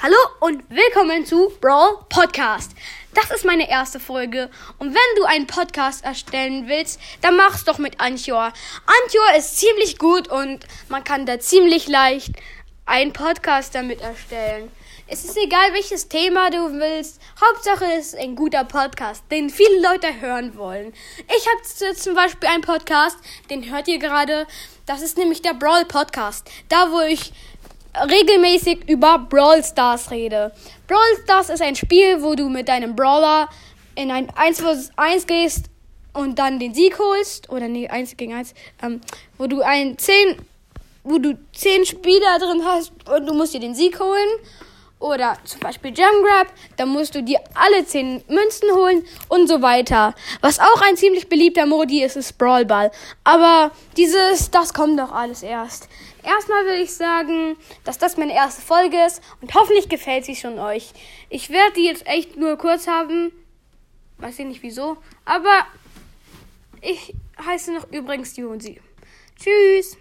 Hallo und willkommen zu Brawl Podcast. Das ist meine erste Folge und wenn du einen Podcast erstellen willst, dann mach's doch mit Anchor. Anchor ist ziemlich gut und man kann da ziemlich leicht einen Podcast damit erstellen. Es ist egal, welches Thema du willst. Hauptsache es ist ein guter Podcast, den viele Leute hören wollen. Ich habe zum Beispiel einen Podcast, den hört ihr gerade. Das ist nämlich der Brawl Podcast. Da, wo ich regelmäßig über Brawl Stars rede. Brawl Stars ist ein Spiel, wo du mit deinem Brawler in ein 1 vs 1 gehst und dann den Sieg holst. Oder nee, 1 gegen 1. Ähm, wo du ein 10, wo du 10 Spieler drin hast und du musst dir den Sieg holen. Oder zum Beispiel Jam Grab, da musst du dir alle 10 Münzen holen und so weiter. Was auch ein ziemlich beliebter Modi ist, ist Brawl Ball. Aber dieses, das kommt doch alles erst. Erstmal will ich sagen, dass das meine erste Folge ist und hoffentlich gefällt sie schon euch. Ich werde die jetzt echt nur kurz haben. Weiß ich nicht wieso. Aber ich heiße noch übrigens Jonsi. Tschüss.